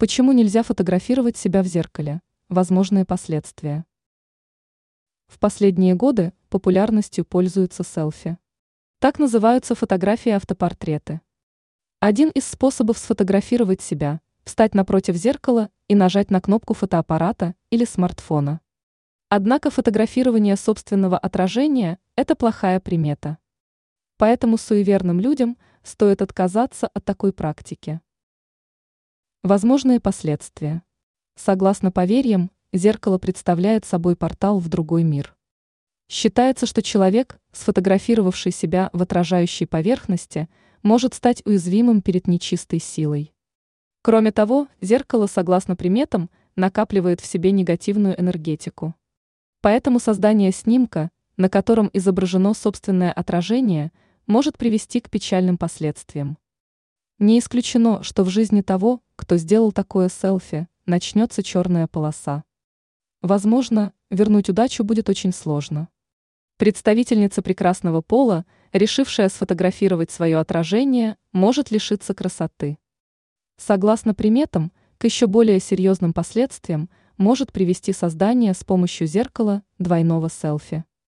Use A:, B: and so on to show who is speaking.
A: Почему нельзя фотографировать себя в зеркале? Возможные последствия. В последние годы популярностью пользуются селфи. Так называются фотографии-автопортреты. Один из способов сфотографировать себя – встать напротив зеркала и нажать на кнопку фотоаппарата или смартфона. Однако фотографирование собственного отражения – это плохая примета. Поэтому суеверным людям стоит отказаться от такой практики. Возможные последствия. Согласно поверьям, зеркало представляет собой портал в другой мир. Считается, что человек, сфотографировавший себя в отражающей поверхности, может стать уязвимым перед нечистой силой. Кроме того, зеркало, согласно приметам, накапливает в себе негативную энергетику. Поэтому создание снимка, на котором изображено собственное отражение, может привести к печальным последствиям. Не исключено, что в жизни того, кто сделал такое селфи, начнется черная полоса. Возможно, вернуть удачу будет очень сложно. Представительница прекрасного пола, решившая сфотографировать свое отражение, может лишиться красоты. Согласно приметам, к еще более серьезным последствиям может привести создание с помощью зеркала двойного селфи.